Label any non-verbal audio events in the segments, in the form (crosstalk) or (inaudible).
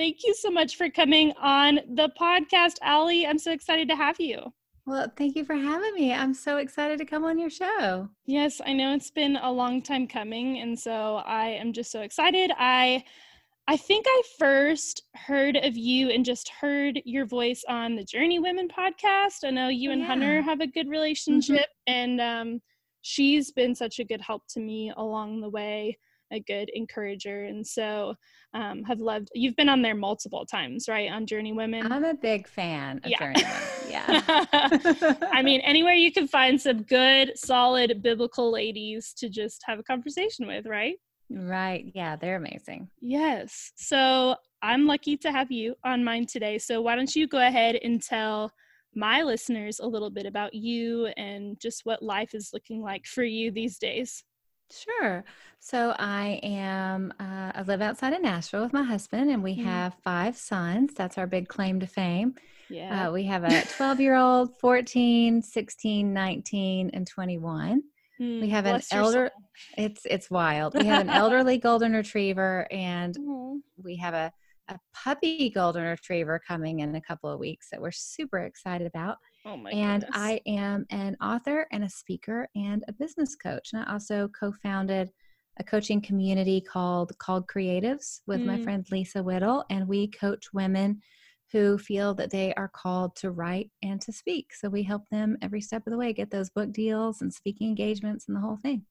thank you so much for coming on the podcast, Alli. I'm so excited to have you. Well, thank you for having me. I'm so excited to come on your show. Yes, I know it's been a long time coming, and so I am just so excited. I I think I first heard of you and just heard your voice on the Journeywomen podcast. I know you and yeah. Hunter have a good mm-hmm. relationship, mm-hmm. and um, she's been such a good help to me along the way a good encourager and so um, have loved you've been on there multiple times right on Journeywomen? I'm a big fan of yeah. Journeywomen yeah. (laughs) I (laughs) mean anywhere you can find some good solid biblical ladies to just have a conversation with right? Right yeah they're amazing. Yes so i'm lucky to have you on mine today so why don't you go ahead and tell my listeners a little bit about you and just what life is looking like for you these days Sure. So I am, uh, I live outside of Nashville with my husband, and we mm-hmm. have five sons. That's our big claim to fame. Yeah. Uh, we have a 12 year old, 14, 16, 19, and 21. Mm, we have an elder, it's, it's wild. We have an (laughs) elderly golden retriever, and mm-hmm. we have a, a puppy golden retriever coming in a couple of weeks that we're super excited about. Oh my and goodness. I am an author and a speaker and a business coach. And I also co-founded a coaching community called Called Creatives with mm. my friend Lisa Whittle, and we coach women who feel that they are called to write and to speak. So we help them every step of the way get those book deals and speaking engagements and the whole thing.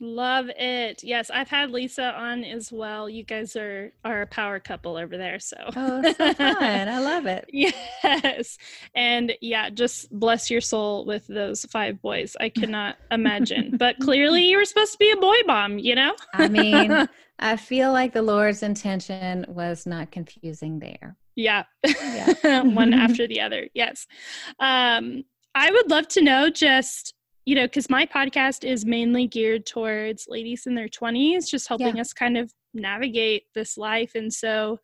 Love it. Yes, I've had Lisa on as well. You guys are are a power couple over there. So Oh, so fun. I love it. (laughs) Yes. And yeah, just bless your soul with those five boys. I (laughs) cannot imagine. But clearly you were supposed to be a boy bomb, you know? I mean, (laughs) I feel like the Lord's intention was not confusing there. Yeah. yeah. One after the other. Yes. Um I would love to know just you know, because my podcast is mainly geared towards ladies in their 20s, just helping yeah. us kind of navigate this life. And so,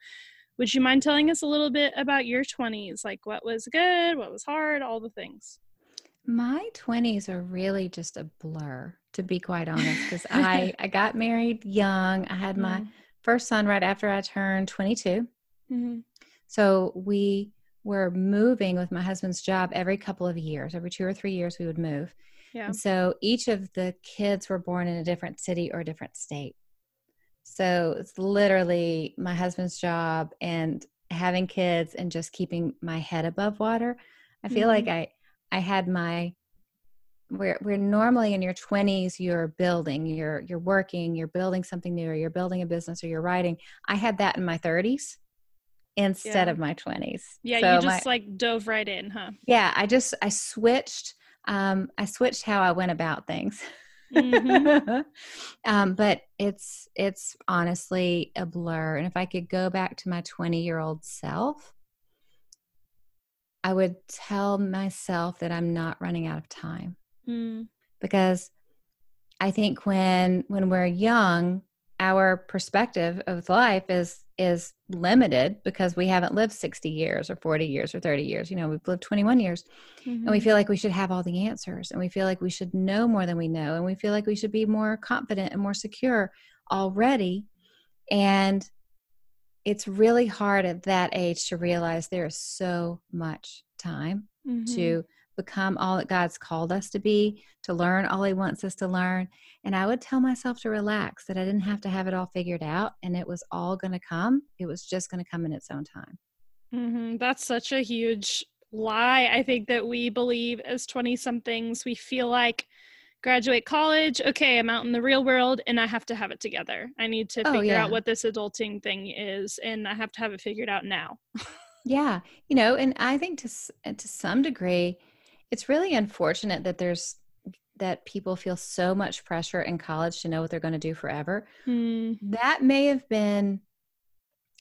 would you mind telling us a little bit about your 20s? Like, what was good, what was hard, all the things? My 20s are really just a blur, to be quite honest, because (laughs) I, I got married young. I had my mm-hmm. first son right after I turned 22. Mm-hmm. So, we were moving with my husband's job every couple of years, every two or three years, we would move. Yeah. And so each of the kids were born in a different city or a different state. So it's literally my husband's job and having kids and just keeping my head above water. I feel mm-hmm. like I I had my where where normally in your 20s you're building, you're you're working, you're building something new or you're building a business or you're writing. I had that in my 30s instead yeah. of my 20s. Yeah, so you just my, like dove right in, huh? Yeah, I just I switched um, I switched how I went about things. Mm-hmm. (laughs) um, but it's it's honestly a blur. And if I could go back to my 20 year old self, I would tell myself that I'm not running out of time. Mm. Because I think when when we're young, our perspective of life is is limited because we haven't lived 60 years or 40 years or 30 years you know we've lived 21 years mm-hmm. and we mm-hmm. feel like we should have all the answers and we feel like we should know more than we know and we feel like we should be more confident and more secure already and it's really hard at that age to realize there is so much time mm-hmm. to become all that God's called us to be, to learn all He wants us to learn. And I would tell myself to relax, that I didn't have to have it all figured out and it was all going to come. It was just going to come in its own time. Mm-hmm. That's such a huge lie. I think that we believe as 20 somethings, we feel like graduate college, okay, I'm out in the real world and I have to have it together. I need to oh, figure yeah. out what this adulting thing is and I have to have it figured out now. (laughs) yeah. You know, and I think to to some degree it's really unfortunate that there's that people feel so much pressure in college to know what they're going to do forever. Mm. That may have been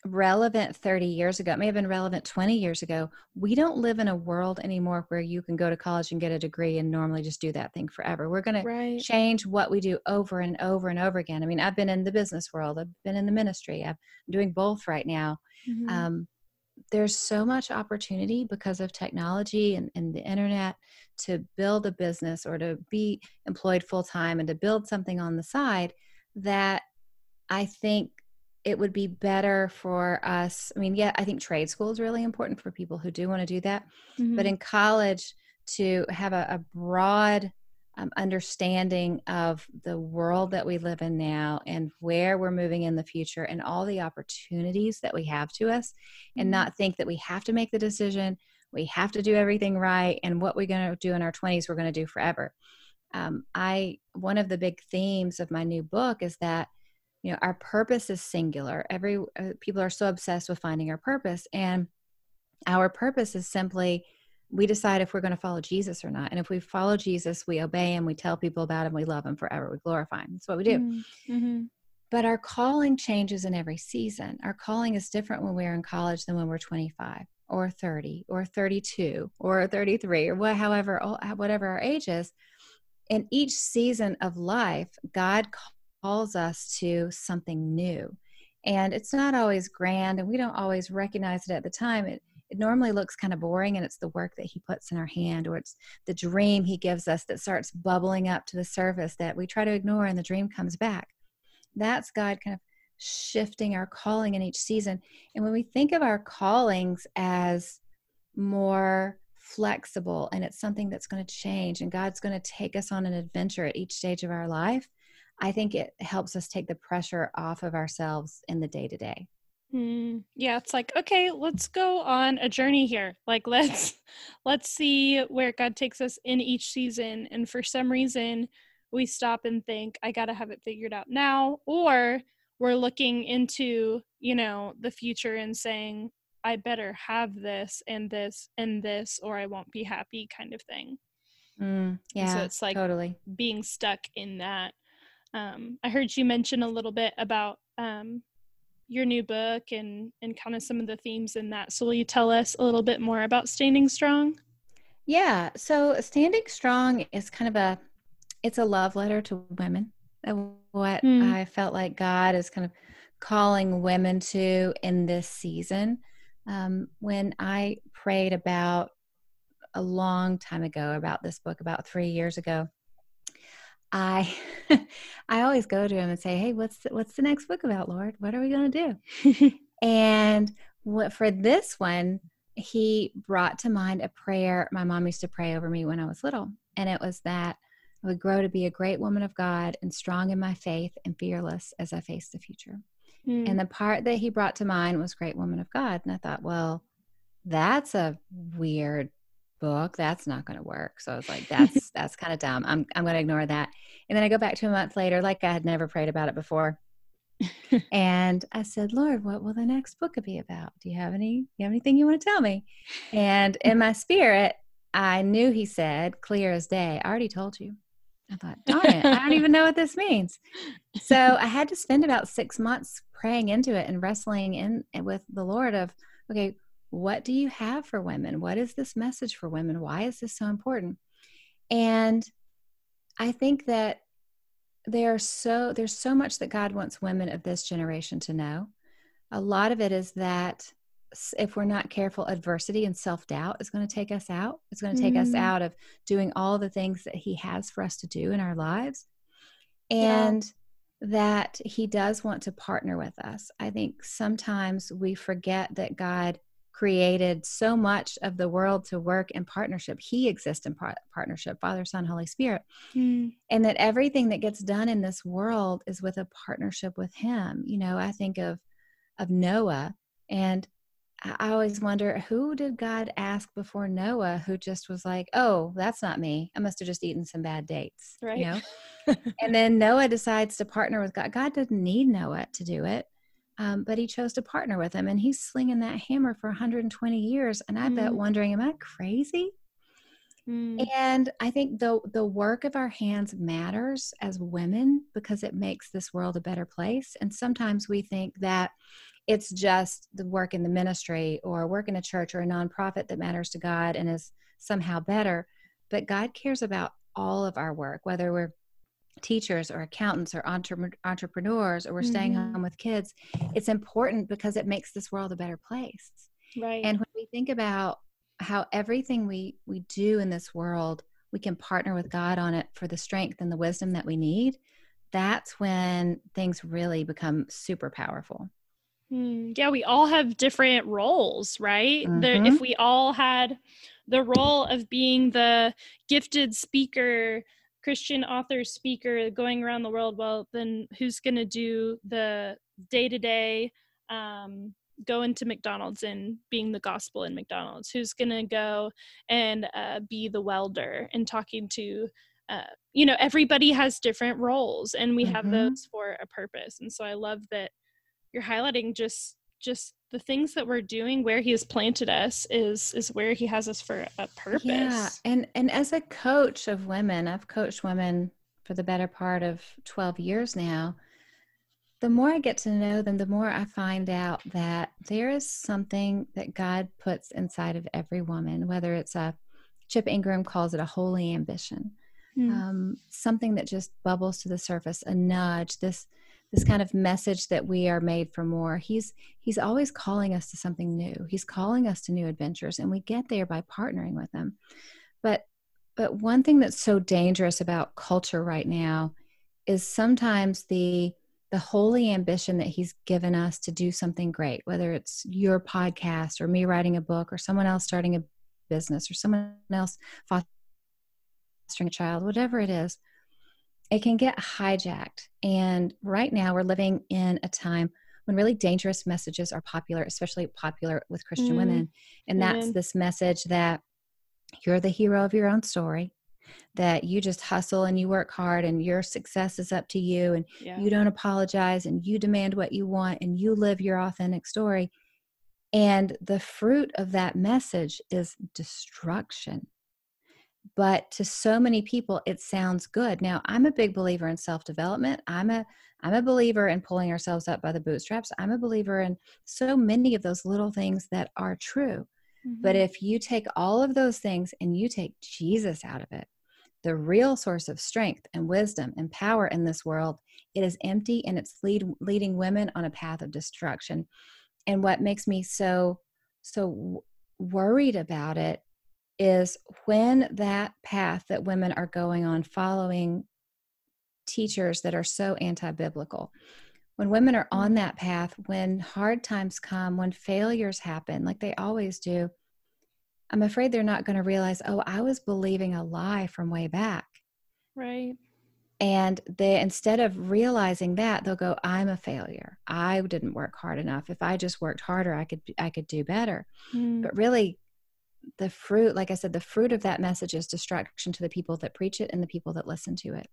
relevant 30 years ago. It may have been relevant 20 years ago. We don't live in a world anymore where you can go to college and get a degree and normally just do that thing forever. We're going right. to change what we do over and over and over again. I mean, I've been in the business world, I've been in the ministry, I'm doing both right now. Mm-hmm. Um, there's so much opportunity because of technology and, and the internet to build a business or to be employed full time and to build something on the side that I think it would be better for us. I mean, yeah, I think trade school is really important for people who do want to do that. Mm-hmm. But in college, to have a, a broad um, understanding of the world that we live in now and where we're moving in the future and all the opportunities that we have to us, and mm-hmm. not think that we have to make the decision, we have to do everything right, and what we're going to do in our 20s, we're going to do forever. Um, I one of the big themes of my new book is that you know our purpose is singular every uh, people are so obsessed with finding our purpose and our purpose is simply we decide if we're going to follow jesus or not and if we follow jesus we obey him we tell people about him we love him forever we glorify him that's what we do mm-hmm. mm-hmm. but our calling changes in every season our calling is different when we're in college than when we're 25 or 30 or 32 or 33 or what, however whatever our age is in each season of life god calls us to something new. And it's not always grand, and we don't always recognize it at the time. It, it normally looks kind of boring, and it's the work that He puts in our hand, or it's the dream He gives us that starts bubbling up to the surface that we try to ignore, and the dream comes back. That's God kind of shifting our calling in each season. And when we think of our callings as more flexible and it's something that's going to change and God's going to take us on an adventure at each stage of our life, I think it helps us take the pressure off of ourselves in the day to day. Yeah, it's like, okay, let's go on a journey here. Like (laughs) let's let's see where God takes us in each season. And for some reason, we stop and think, I gotta have it figured out now, or we're looking into, you know, the future and saying, I better have this and this and this, or I won't be happy kind of thing. Mm, yeah. so it's like totally being stuck in that um, I heard you mention a little bit about um, your new book and and kind of some of the themes in that. So will you tell us a little bit more about Standing Strong? Yeah. So Standing Strong is kind of a it's a love letter to women. What mm. I felt like God is kind of calling women to in this season. Um, when I prayed about a long time ago about this book, about three years ago, I (laughs) I always go to him and say, "Hey, what's the, what's the next book about, Lord? What are we going to do?" (laughs) and what for this one, he brought to mind a prayer my mom used to pray over me when I was little, and it was that I would grow to be a great woman of God and strong in my faith and fearless as I face the future. Mm. And the part that he brought to mind was great woman of God, and I thought, well, that's a weird book that's not going to work. So i was like that's that's kind of dumb. I'm, I'm going to ignore that. And then i go back to a month later like i had never prayed about it before. (laughs) And i said lord what will the next book be about? Do you have any you have anything you want to tell me? And in my spirit i knew he said clear as day. I already told you. I thought darn it i don't even know what this means. So i had to spend about six months praying into it and wrestling in with the lord of okay what do you have for women? What is this message for women? Why is this so important? And I think that there are so there's so much that God wants women of this generation to know. A lot of it is that if we're not careful, adversity and self doubt is going to take us out. It's going to take mm. us out of doing all the things that He has for us to do in our lives. And yeah. that He does want to partner with us. I think sometimes we forget that God created so much of the world to work in partnership. He exists in par- partnership, Father, Son, Holy Spirit. Mm. And that everything that gets done in this world is with a partnership with Him. You know, I think of of Noah and I always wonder who did God ask before Noah who just was like, "Oh, that's not me. I must have just eaten some bad dates." Right. You know? (laughs) and then Noah decides to partner with God. God didn't need Noah to do it. Um, but he chose to partner with him and he's slinging that hammer for 120 years and i mm. bet wondering am i crazy mm. and i think the the work of our hands matters as women because it makes this world a better place and sometimes we think that it's just the work in the ministry or work in a church or a nonprofit that matters to god and is somehow better but god cares about all of our work whether we're teachers or accountants or entre- entrepreneurs or we're staying mm-hmm. home with kids it's important because it makes this world a better place right and when we think about how everything we we do in this world we can partner with god on it for the strength and the wisdom that we need that's when things really become super powerful. Mm, yeah, we all have different roles, right? Mm-hmm. There, if we all had the role of being the gifted speaker, Christian author speaker going around the world, well, then who's going to do the day to day going to McDonald's and being the gospel in McDonald's? Who's going to go and uh, be the welder and talking to, uh, you know, everybody has different roles and we mm-hmm. have those for a purpose. And so I love that you're highlighting just just the things that we're doing where he has planted us is is where he has us for a purpose. yeah and and as a coach of women i've coached women for the better part of 12 years now. The more i get to know them the more i find out that there is something that god puts inside of every woman whether it's a chip ingram calls it a holy ambition. Mm. um, something that just bubbles to the surface a nudge this this kind of message that we are made for more. He's he's always calling us to something new. He's calling us to new adventures and we get there by partnering with him. But but one thing that's so dangerous about culture right now is sometimes the the holy ambition that he's given us to do something great whether it's your podcast or me writing a book or someone else starting a business or someone else fostering a child whatever it is it can get hijacked. And right now, we're living in a time when really dangerous messages are popular, especially popular with Christian mm. women. And that's this message that you're the hero of your own story, that you just hustle and you work hard and your success is up to you and yeah. you don't apologize and you demand what you want and you live your authentic story. And the fruit of that message is destruction but to so many people it sounds good. Now i'm a big believer in self-development. I'm a i'm a believer in pulling ourselves up by the bootstraps. I'm a believer in so many of those little things that are true. Mm-hmm. but if you take all of those things and you take jesus out of it the real source of strength and wisdom and power in this world it is empty and it's lead, leading women on a path of destruction. And what makes me so so worried about it is when that path that women are going on following teachers that are so anti-biblical when women are on mm-hmm. that path when hard times come when failures happen like they always do i'm afraid they're not going to realize oh i was believing a lie from way back. Right. And they instead of realizing that they'll go i'm a failure. I didn't work hard enough. If i just worked harder i could i could do better. Mm. but really the fruit, like I said, the fruit of that message is destruction to the people that preach it and the people that listen to it.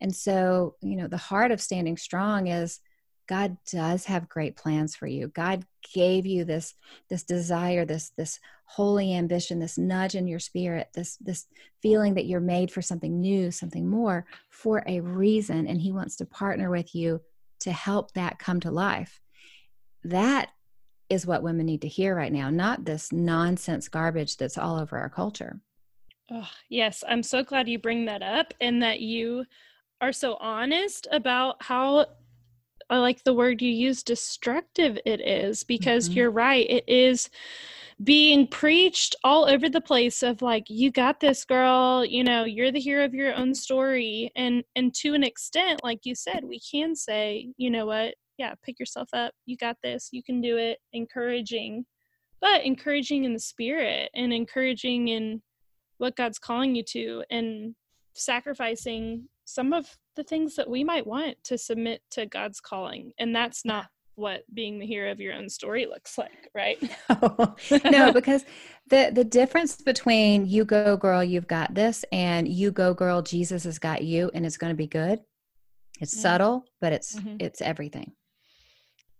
And so, you know, the heart of standing strong is God does have great plans for you. God gave you this this desire, this this holy ambition, this nudge in your spirit, this this feeling that you're made for something new, something more for a reason and he wants to partner with you to help that come to life. That is what women need to hear right now, not this nonsense garbage that's all over our culture. Oh, yes, I'm so glad you bring that up and that you are so honest about how I like the word you use destructive it is because mm-hmm. you're right it is being preached all over the place of like you got this girl you know you're the hero of your own story and and to an extent like you said we can say you know what yeah, pick yourself up. You got this. You can do it. Encouraging, but encouraging in the spirit and encouraging in what God's calling you to and sacrificing some of the things that we might want to submit to God's calling. And that's not what being the hero of your own story looks like, right? (laughs) no, no because the the difference between you go girl, you've got this and you go girl, Jesus has got you and it's going to be good. It's mm-hmm. subtle, but it's mm-hmm. it's everything.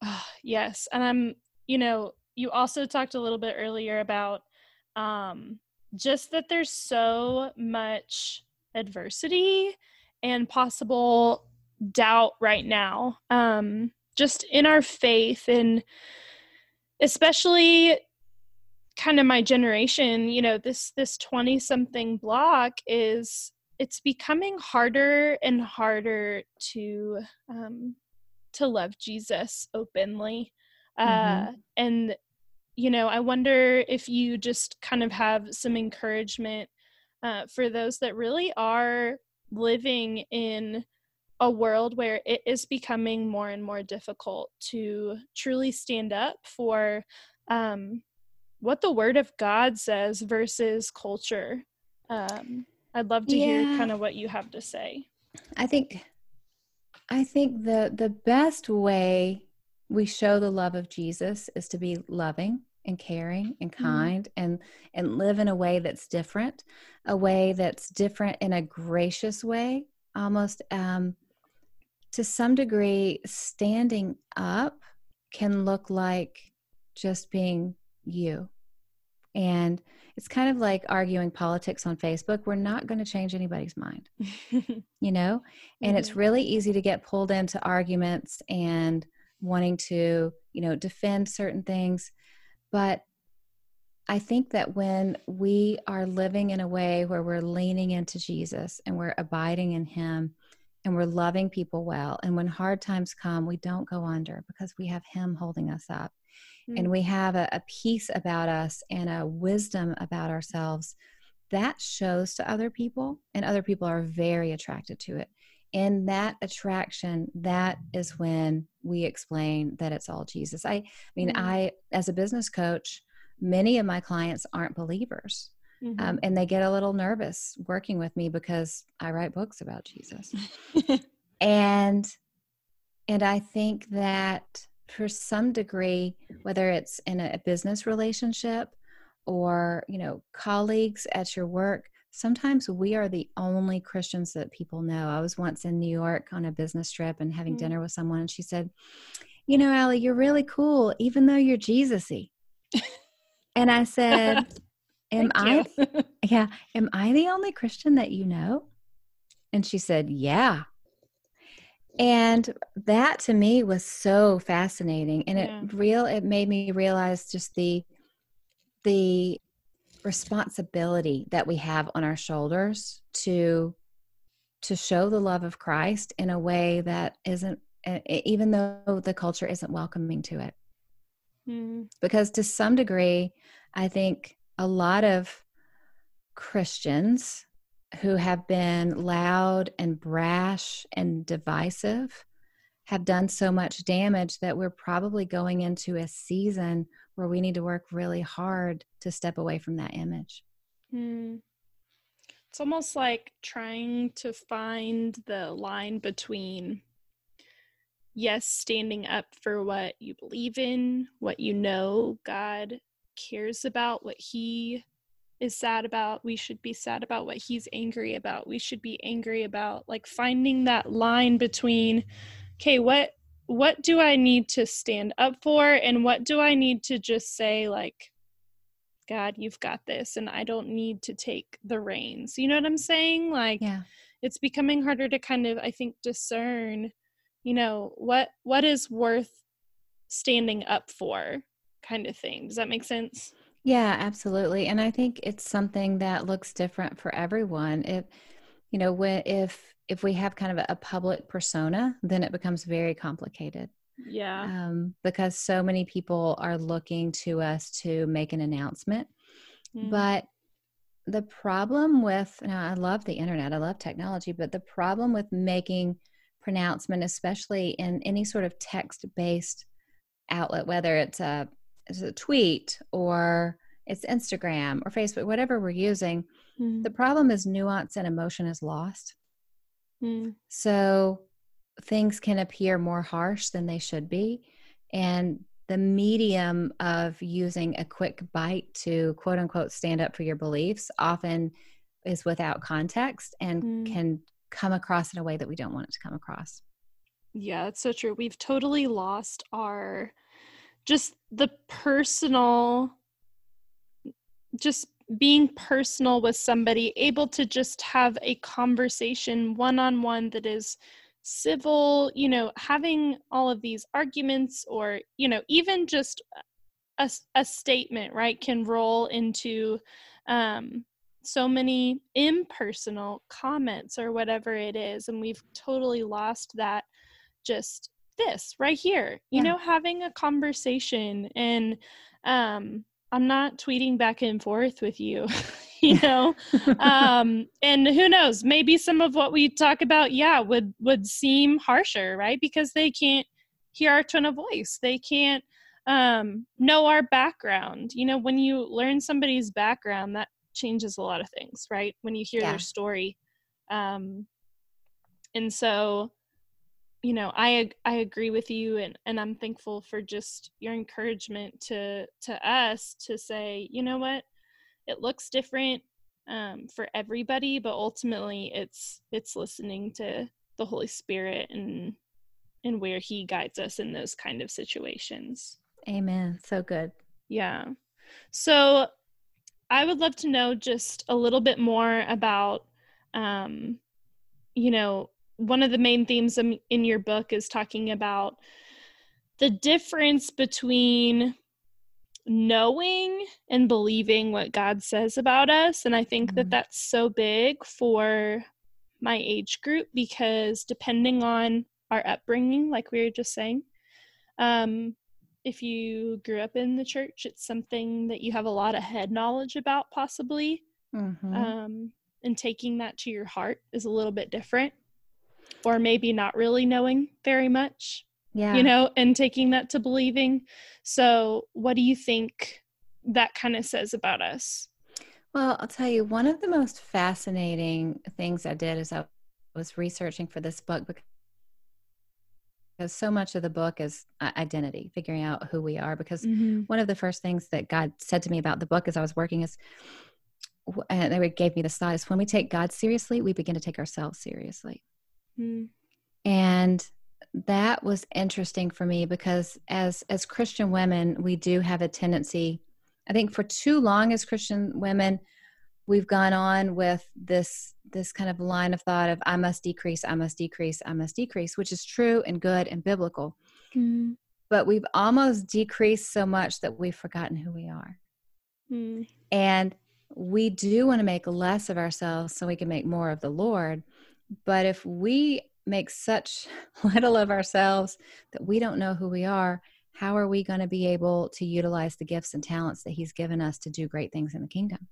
Oh, yes. And I'm, you know, you also talked a little bit earlier about um, just that there's so much adversity and possible doubt right now, um, just in our faith, and especially kind of my generation. You know, this this twenty something block is it's becoming harder and harder to um, to love Jesus openly. Mm-hmm. Uh, and, you know, I wonder if you just kind of have some encouragement uh, for those that really are living in a world where it is becoming more and more difficult to truly stand up for um, what the Word of God says versus culture. Um, I'd love to yeah. hear kind of what you have to say. I think, I think the the best way we show the love of Jesus is to be loving and caring and mm-hmm. kind mm-hmm. and and live in a way that's different a way that's different in a gracious way almost um to some degree standing up can look like just being you and it's kind of like arguing politics on Facebook. We're not going to change anybody's mind, (laughs) you know? And mm-hmm. it's really easy to get pulled into arguments and wanting to, you know, defend certain things. But I think that when we are living in a way where we're leaning into Jesus and we're abiding in Him and we're loving people well, and when hard times come, we don't go under because we have Him holding us up. Mm-hmm. And we have a, a peace about us and a wisdom about ourselves that shows to other people, and other people are very attracted to it in that attraction that is when we explain that it's all jesus i, I mean mm-hmm. i as a business coach many of my clients aren't believers mm-hmm. um, and they get a little nervous working with me because i write books about jesus (laughs) and and i think that for some degree whether it's in a business relationship or you know colleagues at your work sometimes we are the only Christians that people know. I was once in New York on a business trip and having mm-hmm. dinner with someone, and she said, You know, Alli, you're really cool, even though you're Jesus-y. and I said, (laughs) Am I (laughs) yeah, am I the only Christian that you know? And she said, Yeah. And that to me was so fascinating. And yeah. it real it made me realize just the the responsibility that we have on our shoulders to to show the love of Christ in a way that isn't even though the culture isn't welcoming to it. Mm. Because to some degree, I think a lot of Christians who have been loud and brash and divisive have done so much damage that we're probably going into a season where we need to work really hard to step away from that image. Mm. It's almost like trying to find the line between, yes, standing up for what you believe in, what you know God cares about, what He is sad about. We should be sad about what He's angry about. We should be angry about, like finding that line between, okay, what what do I need to stand up for and what do I need to just say like God, you've got this and I don't need to take the reins. You know what I'm saying? Like yeah. it's becoming harder to kind of I think discern, you know, what what is worth standing up for kind of thing. Does that make sense? Yeah, absolutely. And I think it's something that looks different for everyone. If you know, when if if we have kind of a, public persona, then it becomes very complicated. Yeah. Um, because so many people are looking to us to make an announcement. Mm. But the problem with, now I love the internet, I love technology, but the problem with making pronouncement, especially in any sort of text based outlet, whether it's a, it's a tweet or it's Instagram or Facebook, whatever we're using, mm. the problem is nuance and emotion is lost. Mm. So things can appear more harsh than they should be. And the medium of using a quick bite to quote unquote stand up for your beliefs often is without context and mm. can come across in a way that we don't want it to come across. Yeah, it's so true. We've totally lost our just the personal just being personal with somebody, able to just have a conversation one on one that is civil, you know, having all of these arguments or, you know, even just a, a statement, right, can roll into um, so many impersonal comments or whatever it is. And we've totally lost that just this right here, you yeah. know, having a conversation and, um, I'm not tweeting back and forth with you, (laughs) you know. (laughs) um, and who knows, maybe some of what we talk about, yeah, would would seem harsher, right? Because they can't hear our tone of voice. They can't um, know our background. You know, when you learn somebody's background, that changes a lot of things, right? When you hear yeah. their story. Um, and so you know i i agree with you and and i'm thankful for just your encouragement to to us to say you know what? It looks different um, for everybody but ultimately it's it's listening to the holy spirit and and where he guides us in those kind of situations. Amen. So good. Yeah. So i would love to know just a little bit more about um you know one of the main themes in your book is talking about the difference between knowing and believing what God says about us. And I think mm-hmm. that that's so big for my age group because depending on our upbringing, like we were just saying, um, if you grew up in the church, it's something that you have a lot of head knowledge about, possibly. Mm-hmm. Um, and taking that to your heart is a little bit different or maybe not really knowing very much yeah. you know and taking that to believing. So what do you think that kind of says about us? Well i'll tell you one of the most fascinating things i did as i was researching for this book because so much of the book is identity figuring out who we are because mm-hmm. one of the first things that god said to me about the book as i was working is and they gave me the thought is when we take god seriously we begin to take ourselves seriously Mm. And that was interesting for me because as as Christian women, we do have a tendency, I think for too long as Christian women, we've gone on with this this kind of line of thought of I must decrease, I must decrease, I must decrease, which is true and good and biblical. Mm. But we've almost decreased so much that we've forgotten who we are. Mm. And we do want to make less of ourselves so we can make more of the Lord. But if we make such (laughs) little of ourselves that we don't know who we are, how are we going to be able to utilize the gifts and talents that He's given us to do great things in the kingdom?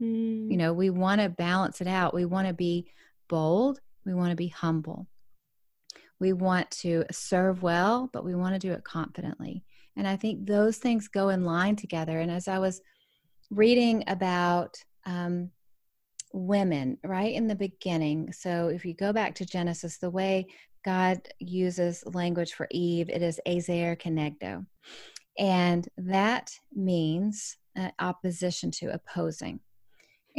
Mm. You know, we want to balance it out. We want to be bold, we want to be humble. We want to serve well, but we want to do it confidently. And I think those things go in line together. And as I was reading about um, women right in the beginning. So if you go back to Genesis, the way God uses language for Eve, it is ezer kenegdo. And that means uh, opposition to opposing.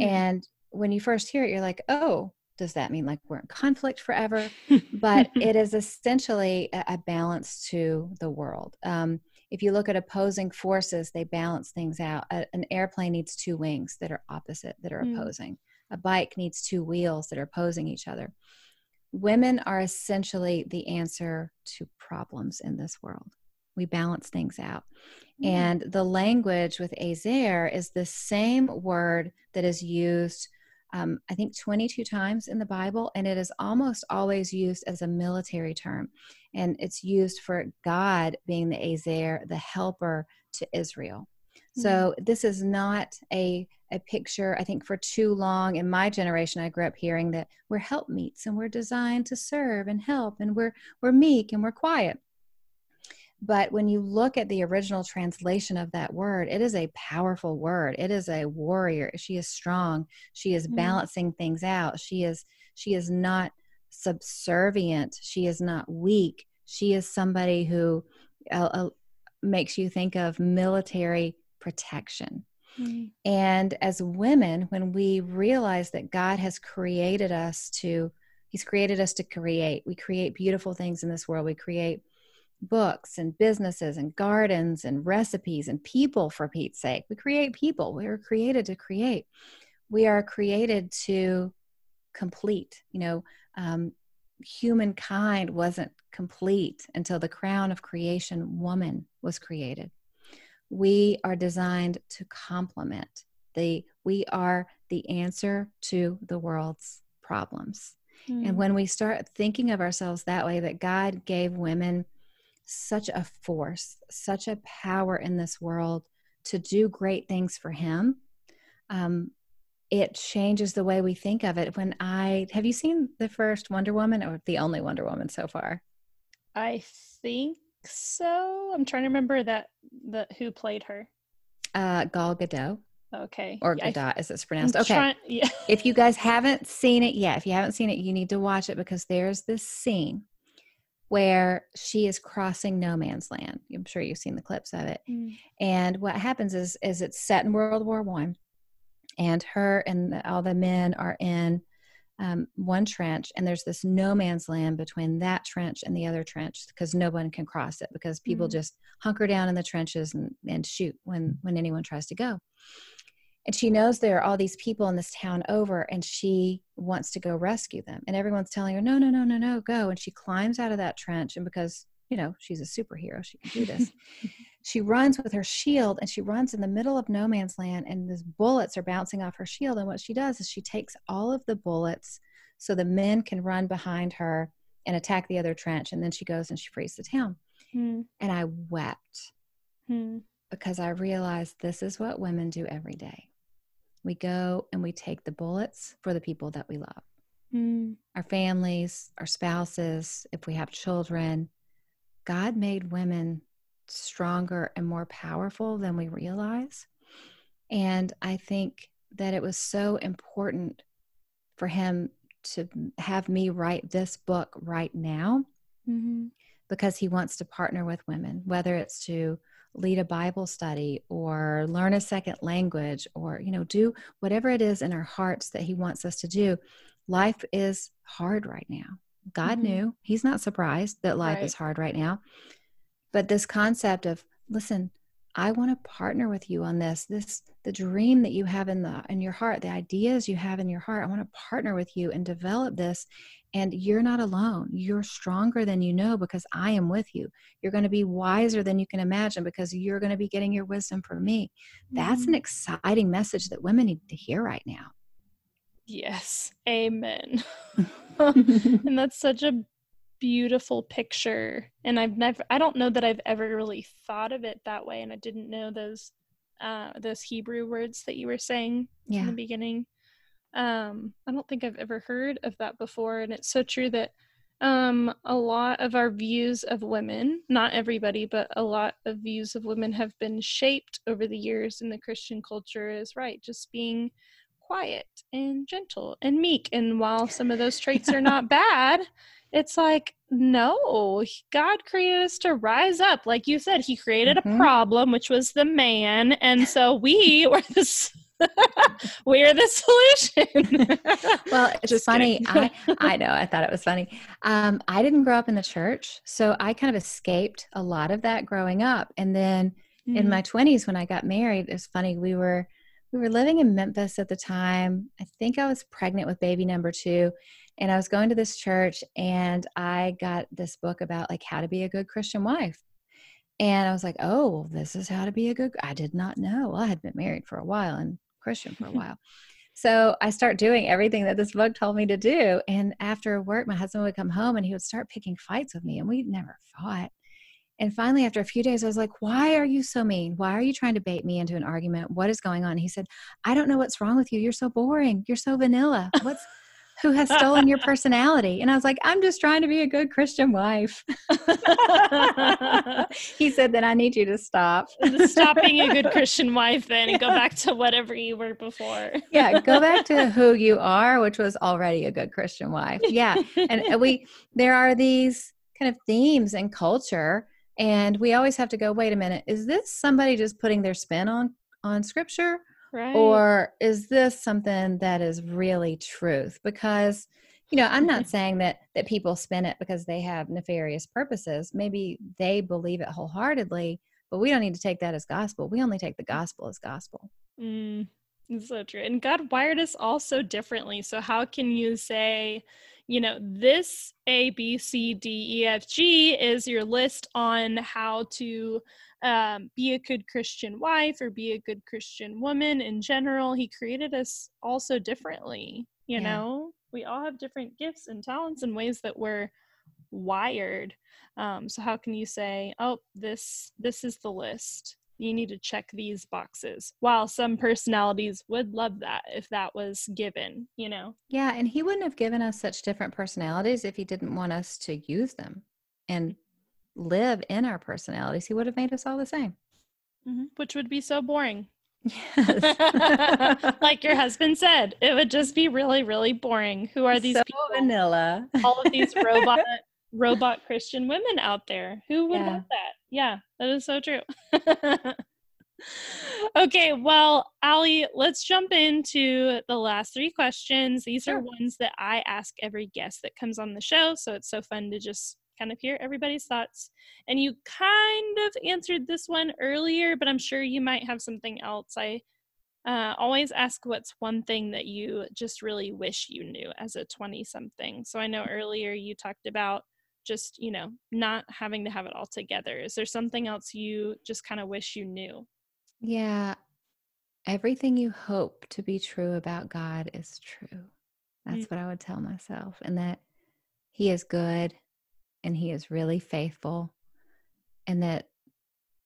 Mm-hmm. And when you first hear it, you're like, oh, does that mean like we're in conflict forever? but (laughs) it is essentially a, a, balance to the world. Um, if you look at opposing forces, they balance things out. A, an airplane needs two wings that are opposite, that are mm. A bike needs two wheels that are opposing each other. Women are essentially the answer to problems in this world. We balance things out. Mm-hmm. And the language with Ezer is the same word that is used, um, I think, 22 times in the Bible, and it is almost always used as a military term. And it's used for God being the Ezer, the helper to Israel. So mm-hmm. this is not a a picture. I think for too long in my generation, I grew up hearing that we're helpmeets and we're designed to serve and help and we're we're meek and we're quiet. But when you look at the original translation of that word, it is a powerful word. It is a warrior. She is strong. She is mm-hmm. balancing things out. She is she is not subservient. She is not weak. She is somebody who uh, uh, makes you think of military protection. Mm-hmm. And as women, when we realize that God has created us to, He's created us to create, we create beautiful things in this world. We create books and businesses and gardens and recipes and people for Pete's sake. We create people. We are created to create. We are created to complete. You know, um, humankind wasn't complete until the crown of creation, woman, was created we are designed to complement the we are the answer to the world's problems mm. and hmm. when we start thinking of ourselves that way that god gave women such a force such a power in this world to do great things for him um, it changes the way we think of it when i have you seen the first wonder woman or the only wonder woman so far i think so i'm trying to remember that the who played her uh gal gadot Okay. Or yeah, Gadot, as it's pronounced. okay. Trying, (laughs) yeah. if you guys haven't seen it yet, if you haven't seen it, you need to watch it because there's this scene where she is crossing no man's land. I'm sure you've seen the clips of it. Mm. And what happens is, is it's set in World War One, and her and the, all the men are in um, one trench, and there's this no man's land between that trench and the other trench because no one can cross it because people mm. just hunker down in the trenches and, and shoot when when anyone tries to go. And she knows there are all these people in this town over and she wants to go rescue them. And everyone's telling her no no no no no go. And she climbs out of that trench and because you know she's a superhero she can do this (laughs) she runs with her shield and she runs in the middle of no man's land and these bullets are bouncing off her shield and what she does is she takes all of the bullets so the men can run behind her and attack the other trench and then she goes and she frees the town hmm. and i wept hmm. because i realized this is what women do every day we go and we take the bullets for the people that we love mm. our families, our spouses, if we have children. God made women stronger and more powerful than we realize. And I think that it was so important for him to have me write this book right now mm-hmm. because he wants to partner with women, whether it's to lead a bible study or learn a second language or you know do whatever it is in our hearts that he wants us to do life is hard right now god mm-hmm. knew he's not surprised that life right. is hard right now but this concept of listen i want to partner with you on this this the dream that you have in the in your heart the ideas you have in your heart i want to partner with you and develop this and you're not alone. You're stronger than you know because I am with you. You're going to be wiser than you can imagine because you're going to be getting your wisdom from me. That's an mm-hmm. exciting message that women need to hear right now. Yes. Amen. (laughs) (laughs) and that's such a beautiful picture. And I've never I don't know that I've ever really thought of it that way and I didn't know those uh those Hebrew words that you were saying yeah. in the beginning um i don't think i've ever heard of that before and it's so true that um a lot of our views of women not everybody but a lot of views of women have been shaped over the years in the christian culture is right just being quiet and gentle and meek and while some of those traits are not bad (laughs) it's like no god created us to rise up like you said he created mm-hmm. a problem which was the man and so we (laughs) were the (laughs) we're the solution. well, it's just funny. I, I know. I thought it was funny. Um, I didn't grow up in the church, so I kind of escaped a lot of that growing up. And then mm-hmm. in my 20s, when I got married, it's funny. We were we were living in Memphis at the time. I think I was pregnant with baby number two. And I was going to this church and I got this book about like how to be a good Christian wife. And I was like, oh, this is how to be a good. I did not know. Well, I had been married for a while and Christian for a while. So I start doing everything that this book told me to do. And after work, my husband would come home and he would start picking fights with me, and we never fought. And finally, after a few days, I was like, Why are you so mean? Why are you trying to bait me into an argument? What is going on? He said, I don't know what's wrong with you. You're so boring. You're so vanilla. What's who has stolen your personality? And I was like, I'm just trying to be a good Christian wife. (laughs) he said, Then I need you to stop. stop being a good (laughs) Christian wife then and go back to whatever you were before. yeah, go back to (laughs) who you are, which was already a good Christian wife. Yeah. And we, there are these kind of themes in culture. And we always have to go, wait a minute, is this somebody just putting their spin on on scripture Right. Or is this something that is really truth? Because you know i'm not (laughs) saying that that people spin it because they have nefarious purposes maybe they believe it wholeheartedly but we don't need to take that as gospel we only take the gospel as gospel mm, so true and god wired us all so differently so how can you say you know this a b c d e f g is your list on how to um, be a good Christian wife or be a good Christian woman in general. He created us also differently. You yeah. know, we all have different gifts and talents and ways that we're wired. Um, so how can you say, oh, this this is the list? You need to check these boxes. While some personalities would love that if that was given, you know? Yeah. And he wouldn't have given us such different personalities if he didn't want us to use them and live in our personalities. He would have made us all the same. Mm-hmm. Which would be so boring. (laughs) Yes. (laughs) like your husband said, it would just be really, really boring. Who are these so people? vanilla. All of these (laughs) robot robot Christian women out there. Who would yeah. want that? Yeah, that is so true. (laughs) okay, well, Alli, let's jump into the last three questions. These sure. are ones that I ask every guest that comes on the show. So it's so fun to just kind of hear everybody's thoughts. And you kind of answered this one earlier, but I'm sure you might have something else. I uh, always ask what's one thing that you just really wish you knew as a 20 something. So I know earlier you talked about just, you know, not having to have it all together. Is there something else you just kind of wish you knew? Yeah. Everything you hope to be true about God is true. That's mm-hmm. what I would tell myself. And that He is good and He is really faithful. And that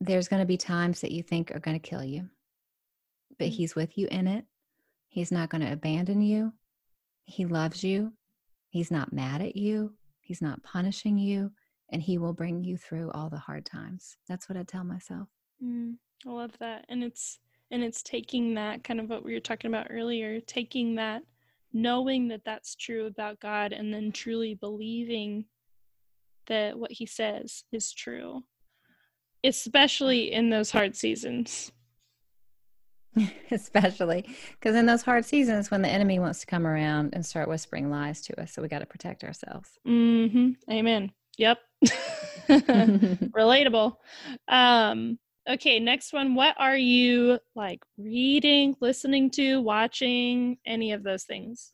there's going to be times that you think are going to kill you, but mm-hmm. He's with you in it. He's not going to abandon you. He loves you. He's not mad at you. He's not punishing you, and He will bring you through all the hard times. That's what I tell myself. Mm, I love that, and it's and it's taking that kind of what we were talking about earlier, taking that, knowing that that's true about God, and then truly believing that what He says is true, especially in those hard seasons. (laughs) especially because in those hard seasons when the enemy wants to come around and start whispering lies to us so we got to protect ourselves mm-hmm. amen yep (laughs) relatable um okay next one what are you like reading listening to watching any of those things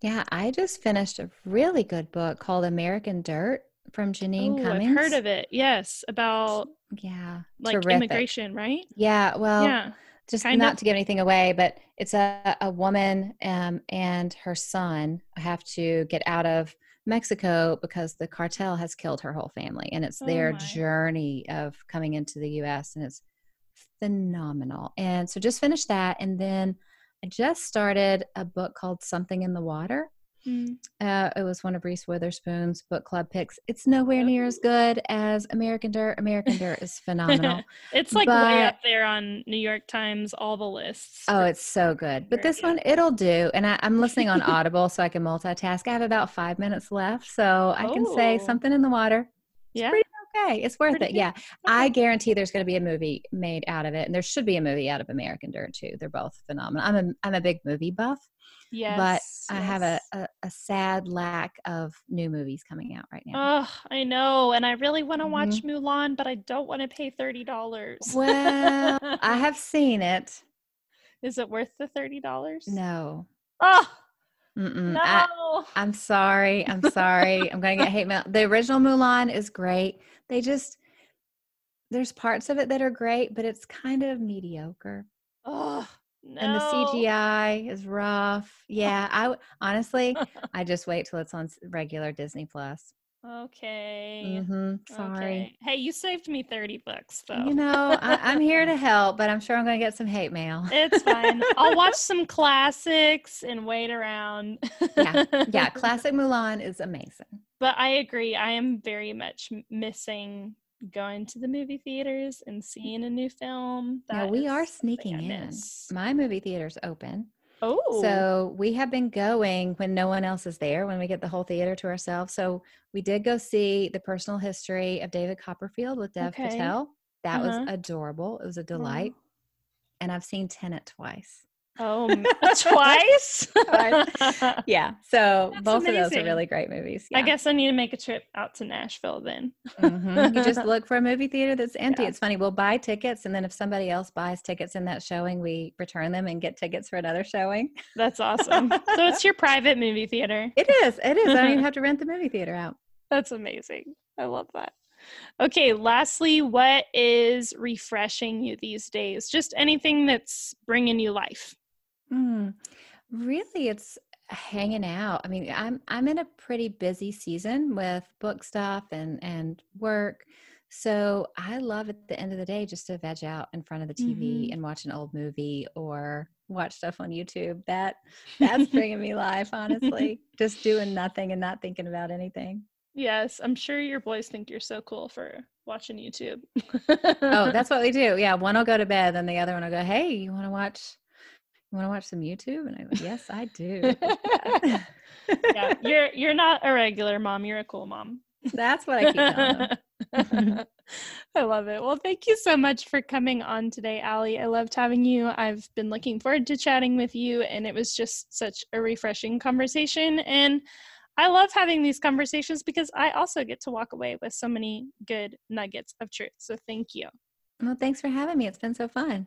yeah i just finished a really good book called american dirt from Jeanine Ooh, Cummins. I've heard of it. Yes, about yeah, like terrific. immigration, right? Yeah. Well, yeah just kind not of. to give anything away, but it's a, a woman um, and her son have to get out of Mexico because the cartel has killed her whole family. And it's oh their my. journey of coming into the US and it's phenomenal. And so just finished that. And then I just started a book called Something in the Water Mm. Uh, it was one of Reese Witherspoon's book club picks. It's nowhere near as good as American Dirt. American Dirt is phenomenal. (laughs) it's like but, way up there on New York Times, all the lists. Oh, it's so good. But this one, it'll do. And I, am listening on (laughs) Audible so I can multitask. I have about five minutes left, so I can say oh. something in the water. It's yeah. Okay. It's worth it. Yeah. I guarantee there's going to be a movie made out of it. And there should be a movie out of American Dirt too. They're both phenomenal. I'm a, I'm a big movie buff. Yes. But I have a, a, a, sad lack of new movies coming out right now. Oh, I know. And I really want to mm-hmm. watch Mulan, but I don't want to pay $30. Well, I (laughs) have seen it. Is it worth the $30? No. Oh, Mm-mm. No. I, am sorry. I'm sorry. I'm going to get hate mail. The original Mulan is great. They just, there's parts of it that are great, but it's kind of mediocre. Oh, no. And the CGI is rough. (laughs) Yeah, I honestly, (laughs) I just wait till it's on regular Disney Plus. Okay. Mm-hmm. Sorry. Okay. Hey, you saved me 30 bucks though. You know, I, am here to help, but I'm sure I'm going to get some hate mail. It's fine. I'll watch (laughs) some classics and wait around. yeah. Yeah. (laughs) Classic Mulan is amazing. But I agree. I am very much missing going to the movie theaters and seeing a new film. That yeah, we are sneaking in. My movie theater's open. Oh. So we have been going when no one else is there, when we get the whole theater to ourselves. So we did go see The Personal History of David Copperfield with Dev okay. Patel. That uh-huh. was adorable. It was a delight. And I've seen Tenet twice. Oh, (laughs) twice? (laughs) (laughs) yeah. So That's both amazing. of those are really great movies. Yeah. I guess I need to make a trip out to Nashville then. mm-hmm. You just look for a movie theater that's empty. Yeah. It's funny. We'll buy tickets, and then if somebody else buys tickets in that showing, we return them and get tickets for another showing. That's awesome. so it's your private movie theater. It is. It is. I don't even have to rent the movie theater out. That's amazing. I love that. Okay, lastly, what is refreshing you these days? Just anything that's bringing you life. Mm, really, it's hanging out. I mean, I'm I'm in a pretty busy season with book stuff and and work. So I love at the end of the day just to veg out in front of the TV Mhm. and watch an old movie or watch stuff on YouTube. That that's (laughs) bringing me life, honestly. just doing nothing and not thinking about anything. Yes, I'm sure your boys think you're so cool for watching YouTube. Oh, that's (laughs) what we do. Yeah, one will go to bed, then the other one will go, "Hey, you want to watch? Want to watch some YouTube?" And I go, "Yes, I do." Yeah. yeah, (laughs) you're you're not a regular mom. You're a cool mom. That's what I keep telling them. (laughs) I love it. Well, thank you so much for coming on today, Alli. I loved having you. I've been looking forward to chatting with you, and it was just such a refreshing conversation. And I love having these conversations because I also get to walk away with so many good nuggets of truth. So thank you. Well, thanks for having me. It's been so fun.